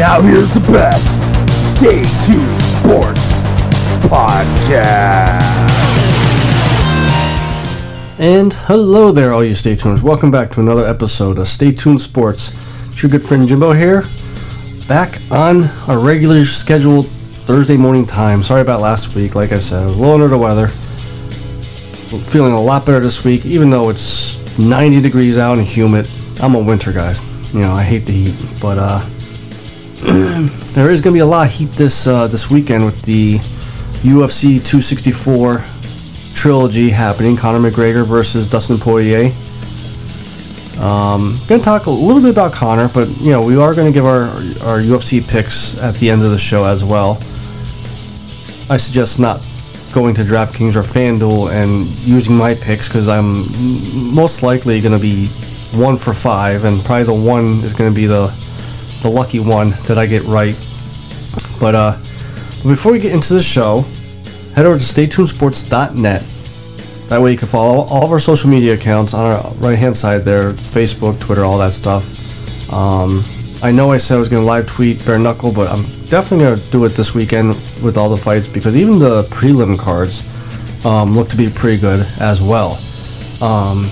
Now here's the best. Stay tuned sports podcast. And hello there, all you Stay Tuners. Welcome back to another episode of Stay Tuned Sports. It's your good friend Jimbo here, back on our regular scheduled Thursday morning time. Sorry about last week. Like I said, I was little under the weather. Feeling a lot better this week, even though it's 90 degrees out and humid. I'm a winter guy. You know, I hate the heat, but uh, there is going to be a lot of heat this uh, this weekend with the UFC 264 trilogy happening. Conor McGregor versus Dustin Poirier. Um, gonna talk a little bit about Conor, but you know we are gonna give our our UFC picks at the end of the show as well. I suggest not going to DraftKings or FanDuel and using my picks because I'm most likely gonna be one for five, and probably the one is gonna be the the lucky one that I get right. But uh, before we get into the show, head over to staytunedsports.net. That way you can follow all of our social media accounts on our right hand side there Facebook, Twitter, all that stuff. Um, I know I said I was going to live tweet Bare Knuckle, but I'm definitely going to do it this weekend with all the fights because even the prelim cards um, look to be pretty good as well. Um,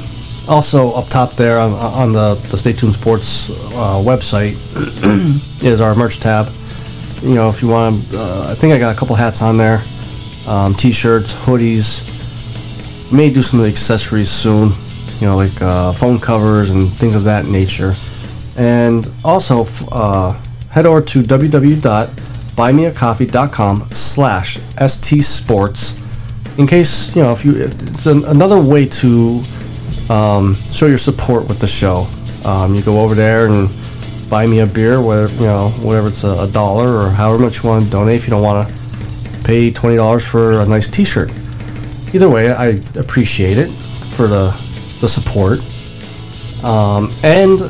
also, up top there on, on the, the Stay Tuned Sports uh, website is our merch tab. You know, if you want, uh, I think I got a couple hats on there um, t shirts, hoodies. May do some of the accessories soon, you know, like uh, phone covers and things of that nature. And also, uh, head over to www.buymeacoffee.com slash stsports in case, you know, if you, it's an, another way to um, show your support with the show. Um, you go over there and buy me a beer, whether, you know, whatever it's a, a dollar or however much you want to donate if you don't want to pay twenty dollars for a nice T-shirt. Either way, I appreciate it for the the support, um, and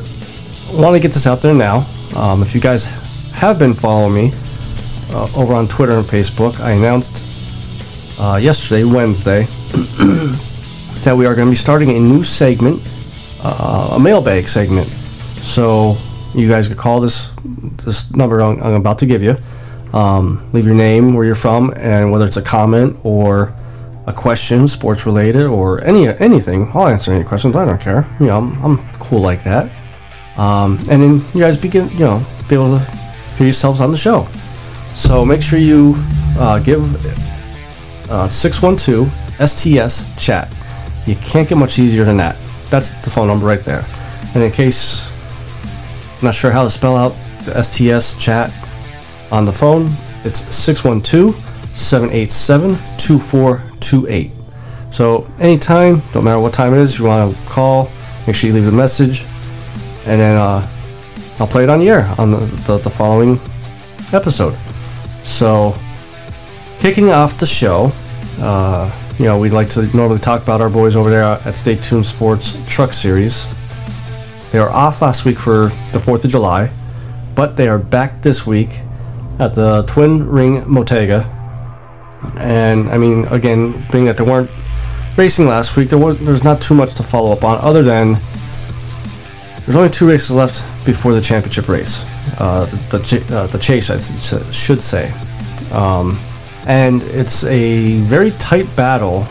want to get this out there now. Um, if you guys have been following me uh, over on Twitter and Facebook, I announced uh, yesterday, Wednesday, that we are going to be starting a new segment, uh, a mailbag segment. So you guys could call this this number I'm, I'm about to give you. Um, leave your name, where you're from, and whether it's a comment or a question, sports related, or any anything. I'll answer any questions. I don't care. You know, I'm, I'm cool like that. Um, and then you guys begin, you know, be able to hear yourselves on the show. So make sure you uh, give uh, 612 STS chat. You can't get much easier than that. That's the phone number right there. And in case not sure how to spell out the STS chat on the phone, it's 612 787 2428. So, anytime, don't matter what time it is, if you want to call, make sure you leave a message, and then uh, I'll play it on the air on the, the, the following episode. So, kicking off the show, uh, you know, we'd like to normally talk about our boys over there at Stay Tuned Sports Truck Series. They were off last week for the 4th of July, but they are back this week at the Twin Ring Motegi. And I mean, again, being that they weren't racing last week, there was, there's not too much to follow up on other than there's only two races left before the championship race. Uh, the, the, uh, the chase, I should say. Um, and it's a very tight battle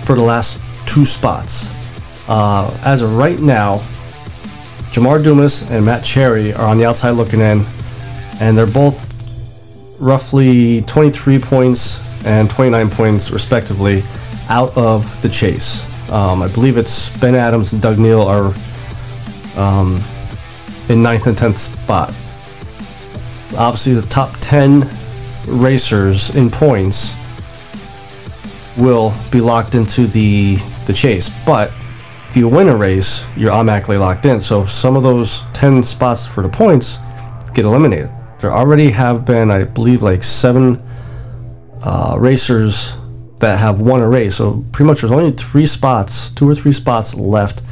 for the last two spots. Uh, as of right now, Jamar Dumas and Matt Cherry are on the outside looking in, and they're both roughly 23 points and 29 points respectively out of the chase. Um, I believe it's Ben Adams and Doug Neal are um, in ninth and tenth spot. Obviously, the top ten racers in points will be locked into the the chase. But if you win a race, you're automatically locked in. So some of those ten spots for the points get eliminated. There already have been, I believe, like seven uh, racers that have won a race. So pretty much there's only three spots, two or three spots left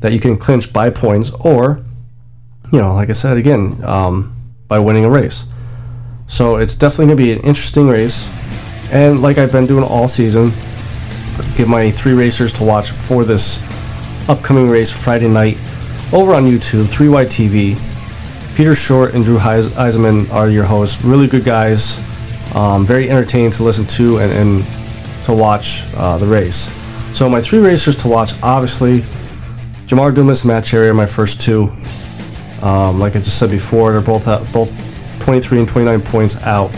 that you can clinch by points, or you know, like I said again, um, by winning a race. So it's definitely going to be an interesting race. And like I've been doing all season, give my three racers to watch for this upcoming race Friday night over on YouTube, 3Y TV. Peter Short and Drew Heis- Eisenman are your hosts. Really good guys. Um, very entertaining to listen to and, and to watch uh, the race. So my three racers to watch, obviously, Jamar Dumas and Matt Cherry are my first two. Um, like I just said before, they're both out, both 23 and 29 points out.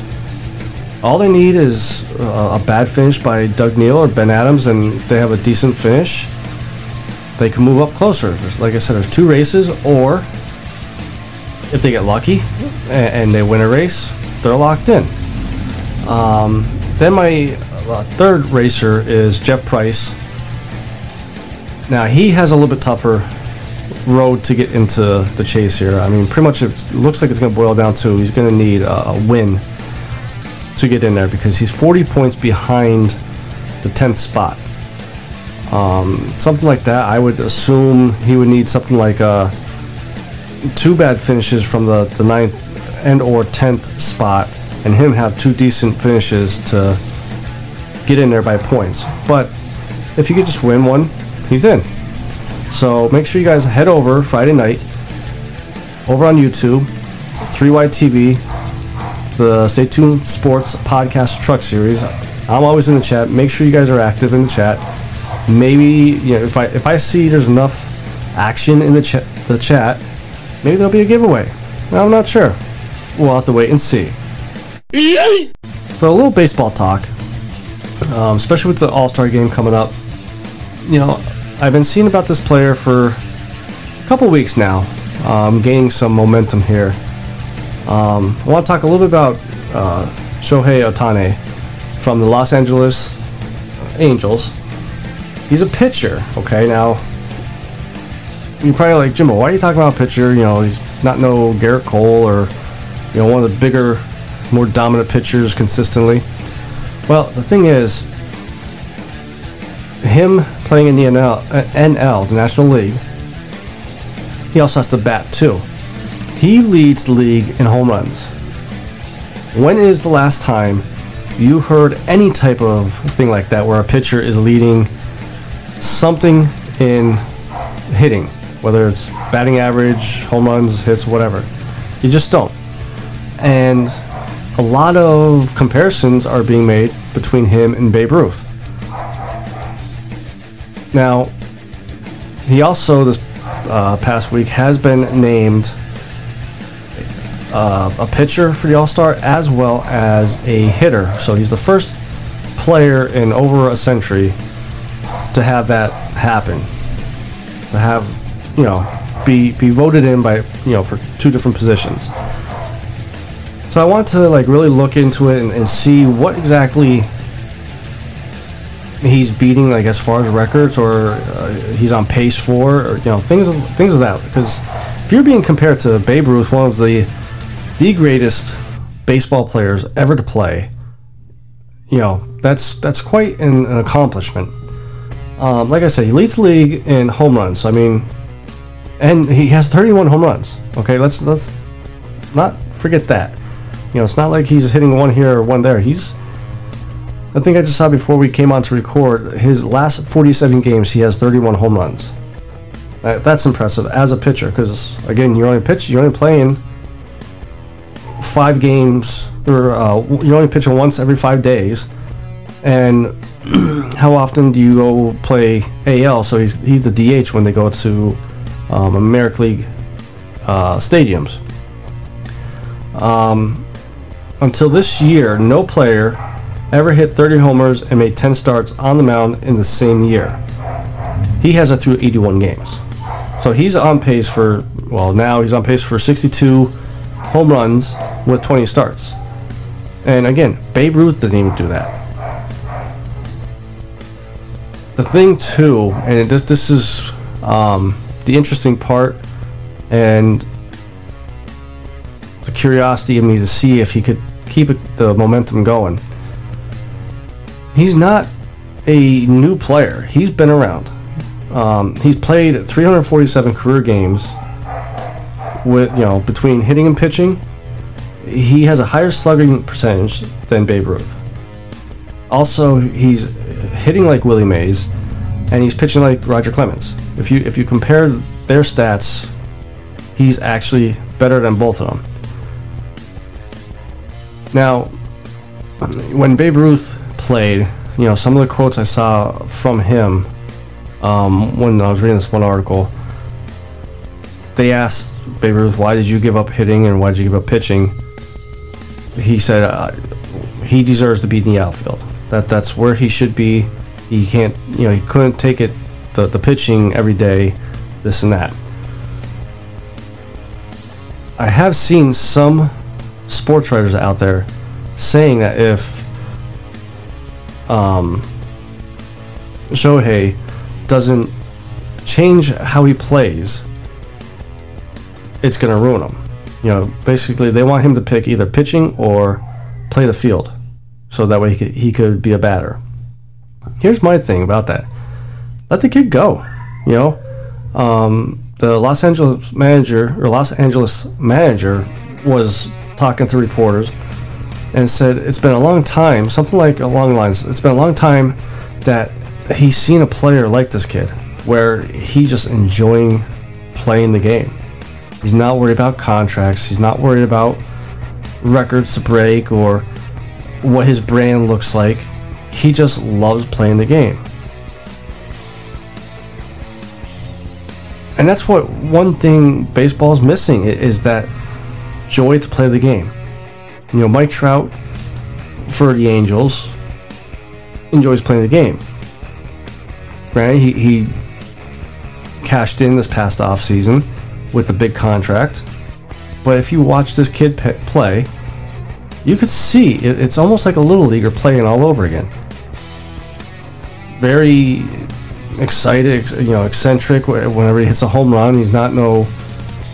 All they need is uh, a bad finish by Doug Neal or Ben Adams, and they have a decent finish. They can move up closer. There's, like I said, there's two races, or if they get lucky and, and they win a race, they're locked in. Um, then my uh, third racer is Jeff Price. Now he has a little bit tougher road to get into the chase here. I mean, pretty much it looks like it's going to boil down to he's going to need a, a win to get in there because he's 40 points behind the 10th spot. Um, something like that, I would assume he would need something like uh, two bad finishes from the, the 9th and or 10th spot and him have two decent finishes to get in there by points. But if he could just win one, he's in. So make sure you guys head over Friday night over on YouTube, 3Y TV, the Stay Tuned Sports Podcast Truck Series. I'm always in the chat. Make sure you guys are active in the chat. Maybe you know if I if I see there's enough action in the chat the chat, maybe there'll be a giveaway. I'm not sure. We'll have to wait and see. So a little baseball talk, um, especially with the All Star game coming up. You know, I've been seeing about this player for a couple weeks now, um, gaining some momentum here. Um, I want to talk a little bit about uh, Shohei Ohtani from the Los Angeles Angels. He's a pitcher, okay? Now, you're probably like, Jimbo, why are you talking about a pitcher? You know, he's not no Gerrit Cole or, you know, one of the bigger, more dominant pitchers consistently. Well, the thing is, him playing in the NL, uh, NL, the National League, he also has to bat too. He leads the league in home runs. When is the last time you heard any type of thing like that where a pitcher is leading something in hitting, whether it's batting average, home runs, hits, whatever? You just don't. And a lot of comparisons are being made between him and Babe Ruth. Now, he also this uh, past week has been named uh, a pitcher for the All Star as well as a hitter. So he's the first player in over a century to have that happen. To have, you know, be be voted in by you know for two different positions. So I want to like really look into it and, and see what exactly he's beating like as far as records or uh, he's on pace for or you know things of things of that because if you're being compared to Babe Ruth one of the the greatest baseball players ever to play you know that's that's quite an, an accomplishment. Um, like I said he leads the league in home runs I mean and he has 31 home runs okay? Let's let's not forget that. You know it's not like he's hitting one here or one there. He's I think I just saw before we came on to record his last 47 games he has 31 home runs. Uh, that's impressive as a pitcher because again you're only pitch you're only playing five games or uh, you're only pitching once every five days, and how often do you go play AL? So he's he's the DH when they go to um, American League uh, stadiums. Um, until this year, no player ever hit 30 homers and made 10 starts on the mound in the same year. He has it through 81 games. So he's on pace for, well, now he's on pace for 62 home runs with 20 starts. And again, Babe Ruth didn't even do that. The thing, too, and this, this is um, the interesting part, and the curiosity of me to see if he could keep it, the momentum going. He's not a new player. He's been around. Um, he's played 347 career games with you know between hitting and pitching. He has a higher slugging percentage than Babe Ruth. Also, he's hitting like Willie Mays, and he's pitching like Roger Clemens. If you if you compare their stats, he's actually better than both of them. Now, when Babe Ruth played, you know, some of the quotes I saw from him um, when I was reading this one article, they asked Babe Ruth, "Why did you give up hitting and why did you give up pitching?" He said uh, he deserves to be in the outfield. That that's where he should be. He can't, you know, he couldn't take it the, the pitching every day, this and that. I have seen some sports writers out there saying that if um, Shohei doesn't change how he plays, it's going to ruin him. You know, basically, they want him to pick either pitching or play the field, so that way he could, he could be a batter. Here's my thing about that: let the kid go. You know, um, the Los Angeles manager or Los Angeles manager was talking to reporters and said it's been a long time, something like along lines. It's been a long time that he's seen a player like this kid, where he just enjoying playing the game. He's not worried about contracts. He's not worried about records to break or what his brand looks like. He just loves playing the game. And that's what one thing baseball is missing is that joy to play the game. You know, Mike Trout for the Angels enjoys playing the game. Granted, he, he cashed in this past off season with the big contract, but if you watch this kid play, you could see it, it's almost like a little leaguer playing all over again. Very excited, you know, eccentric. Whenever he hits a home run, he's not no,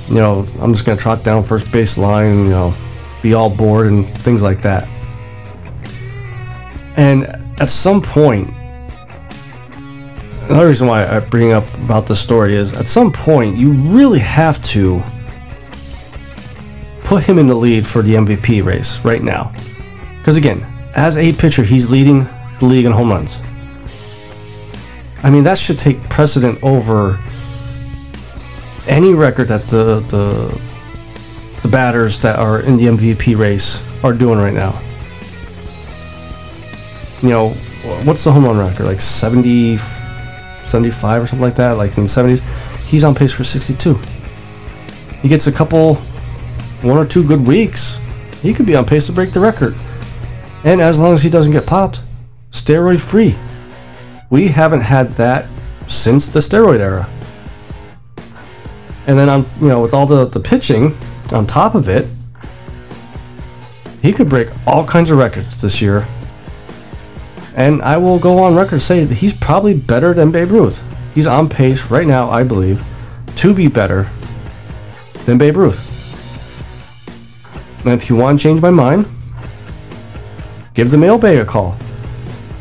you know, I'm just gonna trot down first base line, you know, be all bored and things like that. And at some point, another reason why I bring up about this story is at some point you really have to put him in the lead for the MVP race right now. Because again, as a pitcher, he's leading the league in home runs. I mean, that should take precedent over any record that the the the batters that are in the MVP race are doing right now. You know, what's the home run record? Like 70, 75 or something like that? Like in the 70s? He's on pace for 62. He gets a couple, one or two good weeks, he could be on pace to break the record. And as long as he doesn't get popped, steroid free. We haven't had that since the steroid era. And then on you know with all the, the pitching on top of it, he could break all kinds of records this year. And I will go on record say that he's probably better than Babe Ruth. He's on pace right now, I believe, to be better than Babe Ruth. And if you want to change my mind, give the mailbag a call.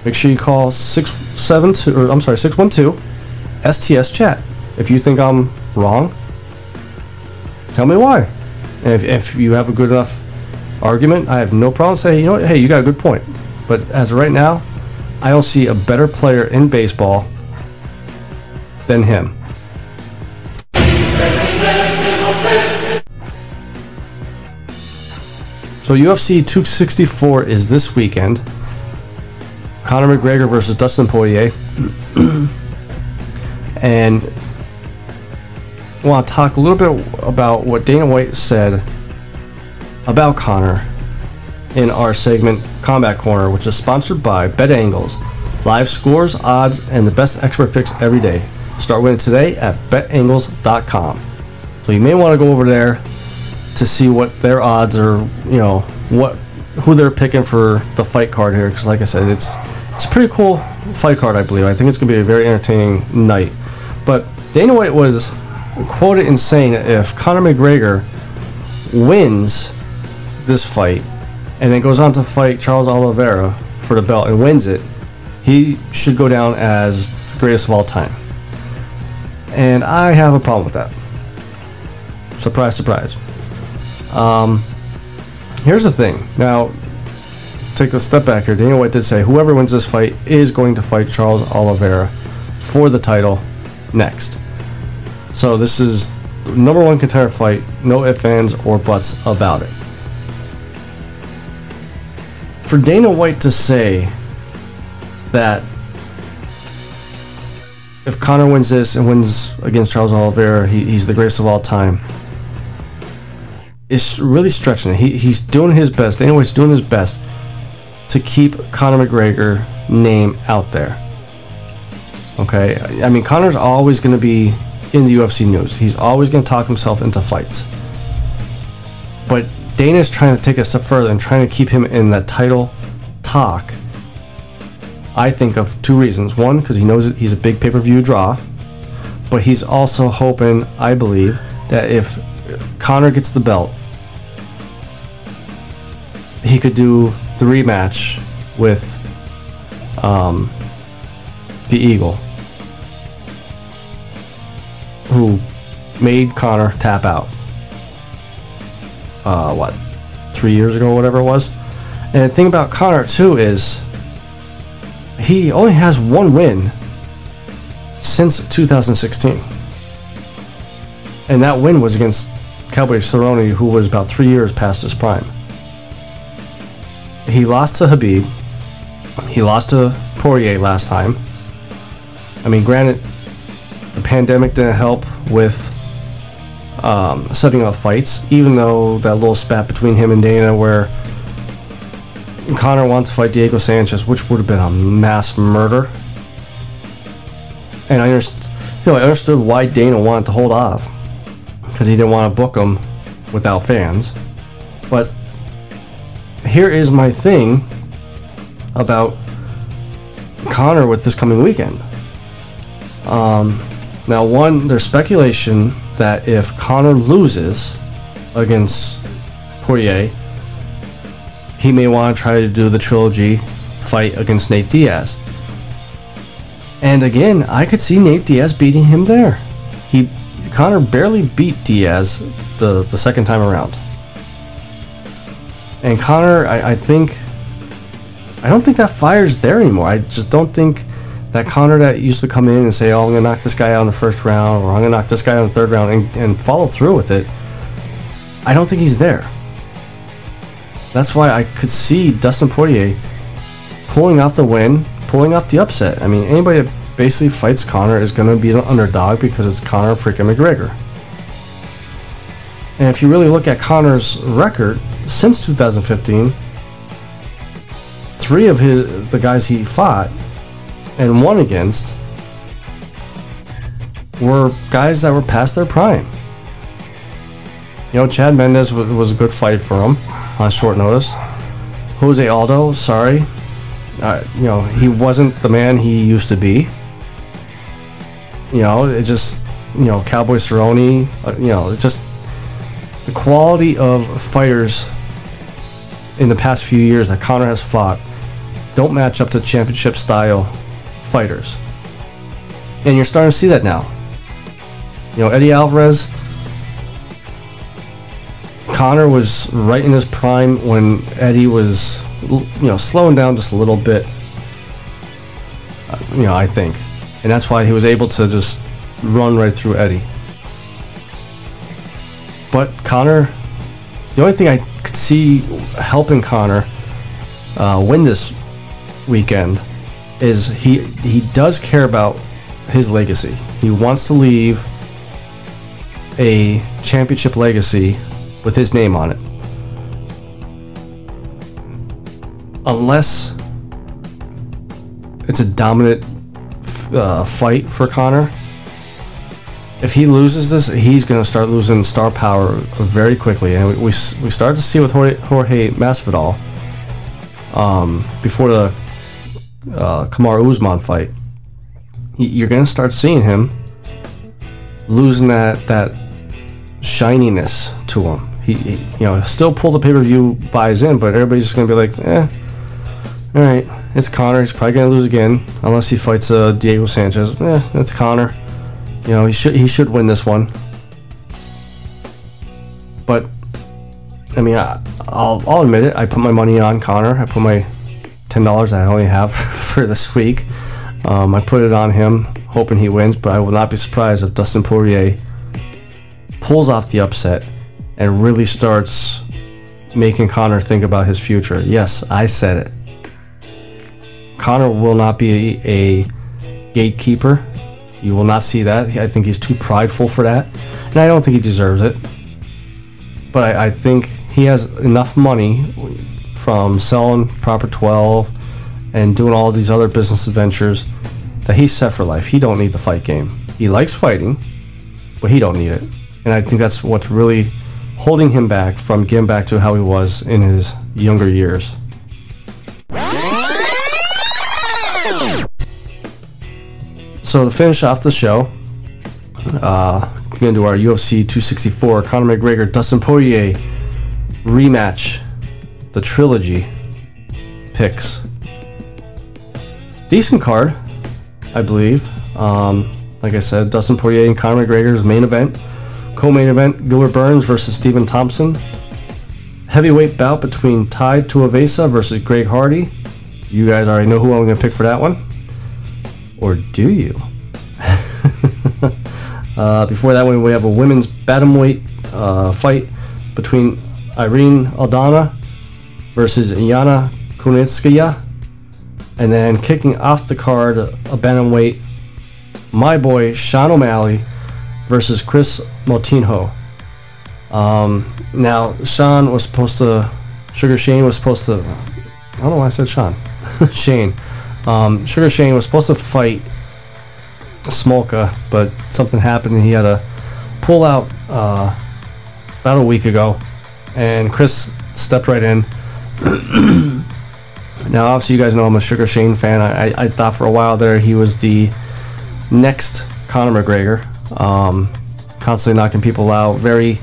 Make sure you call 672 or I'm sorry, 612 STS chat. If you think I'm wrong, tell me why. And if, if you have a good enough argument, I have no problem saying, you know what, hey, you got a good point. But as of right now, I don't see a better player in baseball than him. So UFC 264 is this weekend. Conor McGregor versus Dustin Poirier. and want to talk a little bit about what Dana White said about Conor in our segment Combat Corner, which is sponsored by Bet Angles. Live scores, odds, and the best expert picks every day. Start winning today at betangles.com. So you may want to go over there to see what their odds are, you know, what who they're picking for the fight card here because like I said, it's it's a pretty cool fight card, I believe. I think it's going to be a very entertaining night. But Dana White was quoted in saying that if Conor McGregor wins this fight and then goes on to fight Charles Oliveira for the belt and wins it, he should go down as the greatest of all time. And I have a problem with that. Surprise, surprise. Um, here's the thing. Now, take a step back here. Dana White did say whoever wins this fight is going to fight Charles Oliveira for the title next. So this is number one contender fight. No ifs, ands, or buts about it. For Dana White to say that if Conor wins this and wins against Charles Oliveira, he, he's the greatest of all time. It's really stretching it. He, he's doing his best. Dana White's doing his best to keep Conor McGregor name out there. Okay, I mean Conor's always going to be in the UFC news. He's always going to talk himself into fights. But Dana's trying to take a step further and trying to keep him in that title talk. I think of two reasons. One, because he knows he's a big pay-per-view draw, but he's also hoping, I believe, that if Conor gets the belt, he could do the rematch with um, the Eagle, who made Conor tap out. Uh, what, three years ago, whatever it was. And the thing about Conor too is he only has one win since 2016, and that win was against Cowboy Cerrone, who was about three years past his prime. He lost to Khabib. He lost to Poirier last time. I mean, granted, the pandemic didn't help with um, setting up fights, even though that little spat between him and Dana where Conor wants to fight Diego Sanchez, which would have been a mass murder. And I understood, you know, I understood why Dana wanted to hold off because he didn't want to book him without fans. But here is my thing about Conor with this coming weekend. Um, now, one, there's speculation that if Conor loses against Poirier, he may want to try to do the trilogy fight against Nate Diaz. And again, I could see Nate Diaz beating him there. He Conor barely beat Diaz the, the second time around. And Conor, I, I think I don't think that fire's there anymore. I just don't think that Conor that used to come in and say, "Oh, I'm gonna knock this guy out in the first round," or "I'm gonna knock this guy out in the third round," and, and follow through with it. I don't think he's there. That's why I could see Dustin Poirier pulling off the win, pulling off the upset. I mean, anybody that basically fights Conor is gonna be an underdog because it's Conor freaking McGregor. And if you really look at Conor's record since 2015, three of his the guys he fought and won against were guys that were past their prime. You know, Chad Mendes was, a good fight for him on short notice. Jose Aldo, sorry, uh, you know he wasn't the man he used to be. You know, it just you know Cowboy Cerrone, uh, you know, it's just the quality of fighters in the past few years that Conor has fought don't match up to championship style fighters. And you're starting to see that now. You know, Eddie Alvarez, Conor was right in his prime when Eddie was, you know, slowing down just a little bit. You know, I think. And that's why he was able to just run right through Eddie. But Conor, the only thing I could see helping Conor uh, win this weekend is he he does care about his legacy. He wants to leave a championship legacy with his name on it. Unless it's a dominant uh, fight for Conor, if he loses this, he's going to start losing star power very quickly. And we, we, we to see with Jorge, Jorge Masvidal um, before the uh, Kamaru Usman fight. You're to start seeing him losing that that shininess to him. He, he you know, still pull the pay per view buys in, but everybody's just to be like, eh. All right, it's Conor. He's probably gonna lose again unless he fights uh, Diego Sanchez. Eh, it's Conor. You know, he should he should win this one. But I mean, I, I'll I'll admit it. I put my money on Conor. I put my ten dollars I only have for this week. Um, I put it on him, hoping he wins. But I will not be surprised if Dustin Poirier pulls off the upset and really starts making Conor think about his future. Yes, I said it. Conor will not be a, a gatekeeper. You will not see that. I think he's too prideful for that. And I don't think he deserves it. But I, I think he has enough money from selling Proper 12 and doing all these other business adventures that he's set for life. He don't need the fight game. He likes fighting, but he don't need it. And I think that's what's really holding him back from getting back to how he was in his younger years. So to finish off the show, uh, into our UFC 264 Conor McGregor Dustin Poirier rematch, the trilogy picks. Decent card, I believe. Um, like I said, Dustin Poirier and Conor McGregor's main event. Co-main event: Gilbert Burns versus Stephen Thompson. Heavyweight bout between Tai Tuivasa versus Greg Hardy. You guys already know who I'm going to pick for that one. Or do you? uh, before that one, we have a women's bantamweight uh, fight between Irene Aldana versus Yana Kunitskaya. And then kicking off the card, a bantamweight, my boy Sean O'Malley versus Chris Moutinho. Um, now, Sean was supposed to, Sugar Shane was supposed to, I don't know why I said Sean. Shane. Um, Sugar Shane was supposed to fight Smolka, but something happened and he had to pull out uh, about a week ago. And Chris stepped right in. now, obviously, you guys know I'm a Sugar Shane fan. I, I, thought for a while there he was the next Conor McGregor. Um, constantly knocking people out. Very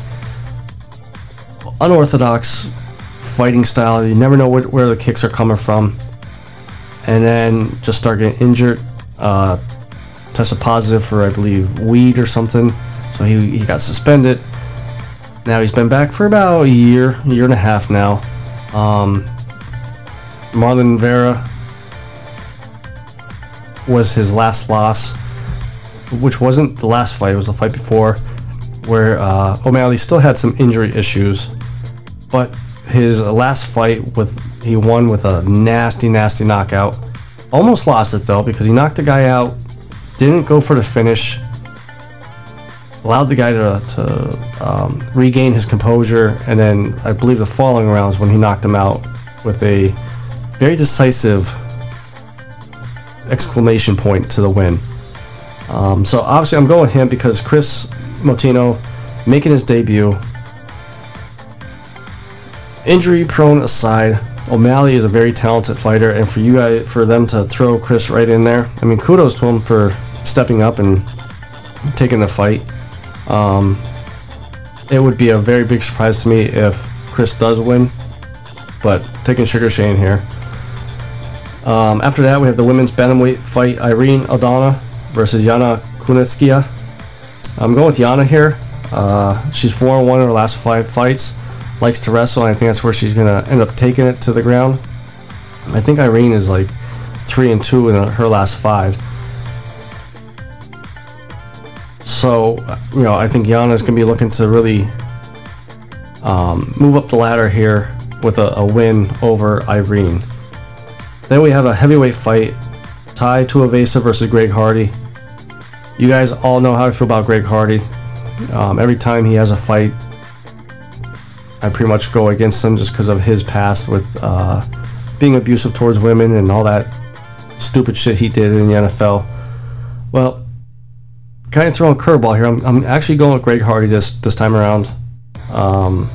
unorthodox fighting style. You never know where, the kicks are coming from. And then just start getting injured. Uh, tested positive for, I believe, weed or something. So he, he got suspended. Now he's been back for about a year, year and a half now. Um, Marlon Vera was his last loss, which wasn't the last fight, it was the fight before, where uh, O'Malley still had some injury issues. But his last fight with he won with a nasty, nasty knockout. Almost lost it though because he knocked the guy out, didn't go for the finish, allowed the guy to, to um, regain his composure, and then I believe the following rounds when he knocked him out with a very decisive exclamation point to the win. Um, so obviously I'm going with him because Chris Moutinho making his debut. Injury prone aside, O'Malley is a very talented fighter, and for you guys, for them to throw Chris right in there, I mean, kudos to him for stepping up and taking the fight. Um, it would be a very big surprise to me if Chris does win, but taking Sugar Shane here. Um, after that, we have the women's bantamweight fight: Irene Aldana versus Yana Kunitskaya. I'm going with Yana here. Uh, she's four and one in her last five fights. Likes to wrestle, and I think that's where she's gonna end up taking it to the ground. I think Irene is like three and two in her last five. So, you know, I think Yana is gonna be looking to really um, move up the ladder here with a, a win over Irene. Then we have a heavyweight fight: Tai Tuivasa versus Greg Hardy. You guys all know how I feel about Greg Hardy. Um, every time he has a fight, I pretty much go against him just because of his past with uh, being abusive towards women and all that stupid shit he did in the NFL. Well, kind of throwing a curveball here. I'm, I'm actually going with Greg Hardy this this time around. Um,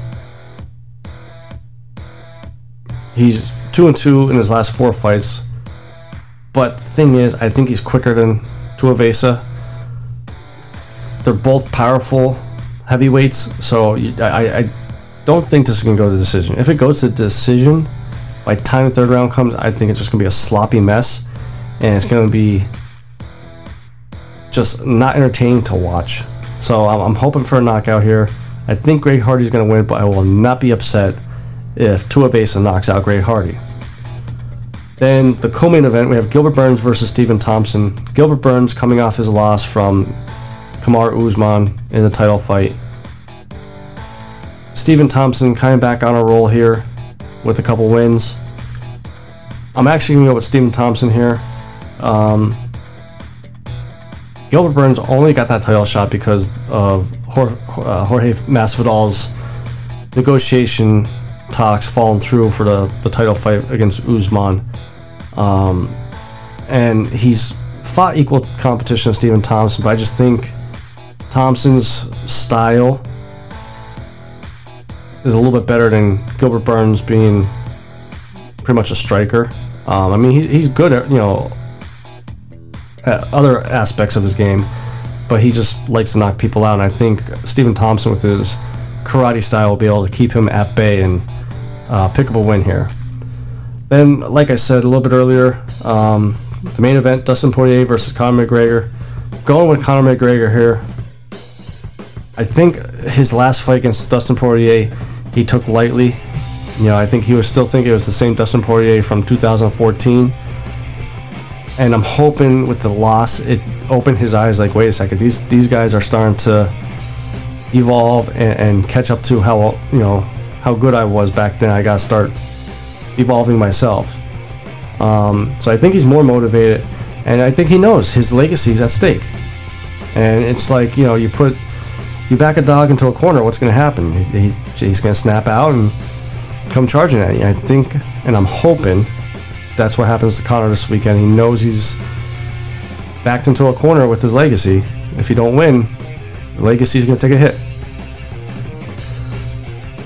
he's two and two in his last four fights. But the thing is, I think he's quicker than Tuivasa. They're both powerful heavyweights, so I, I don't think this is gonna go to decision. If it goes to decision, by the time the third round comes, I think it's just gonna be a sloppy mess, and it's gonna be just not entertaining to watch. So I'm, I'm hoping for a knockout here. I think Greg Hardy's going to win, but I will not be upset if Tuivasa knocks out Greg Hardy. Then the co-main event, we have Gilbert Burns versus Stephen Thompson. Gilbert Burns coming off his loss from Kamar Usman in the title fight. Stephen Thompson kind of back on a roll here with a couple wins. I'm actually going to go with Stephen Thompson here. Um, Gilbert Burns only got that title shot because of Jorge, uh, Masvidal's negotiation talks falling through for the, the title fight against Usman. Um, and he's fought equal competition with Stephen Thompson, but I just think Thompson's style is a little bit better than Gilbert Burns being pretty much a striker. Um, I mean, he's, he's good at, you know, at other aspects of his game, but he just likes to knock people out. And I think Stephen Thompson, with his karate style, will be able to keep him at bay and uh, pick up a win here. Then, like I said a little bit earlier, um, the main event Dustin Poirier versus Conor McGregor. Going with Conor McGregor here. I think his last fight against Dustin Poirier, he took lightly. You know, I think he was still thinking it was the same Dustin Poirier from 2014 and I'm hoping with the loss it opened his eyes like wait a second these these guys are starting to evolve and, and catch up to how you know how good I was back then. I gotta start evolving myself. Um, so I think he's more motivated and I think he knows his legacy is at stake. And it's like you know you put you back a dog into a corner what's gonna happen? He, he, he's gonna snap out and come charging at you I think and I'm hoping that's what happens to Conor this weekend. He knows he's backed into a corner with his legacy. If he don't win, the legacy's going to take a hit.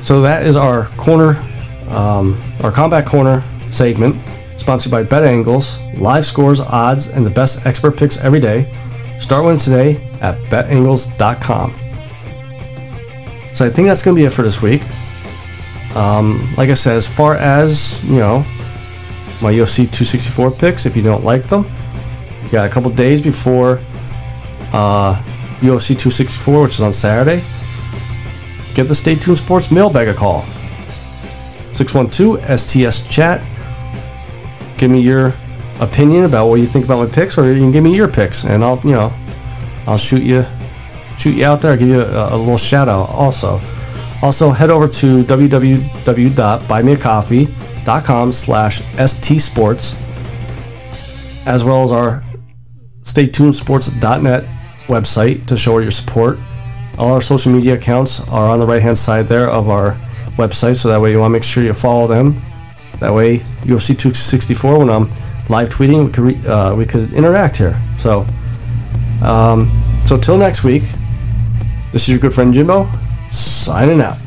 So that is our corner, um, our combat corner segment, sponsored by Bet Angles, live scores, odds, and the best expert picks every day. Start winning today at betangles.com. So I think that's going to be it for this week. Um, like I said, as far as you know, my UFC 264 picks. If you don't like them, you got a couple days before uh, UFC 264, which is on Saturday. Give the Stay Tuned Sports mailbag a call. 612 STS Chat. Give me your opinion about what you think about my picks, or you can give me your picks, and I'll you know I'll shoot you shoot you out there. give you a, a little shout out also. Also, head over to www.buymeacoffee.com slash stsports, as well as our staytunedsports.net website to show your support. All our social media accounts are on the right hand side there of our website, so that way you want to make sure you follow them. That way, UFC 264, when I'm live tweeting, we could, re- uh, we could interact here. So, um, so till next week, this is your good friend Jimbo, signing out.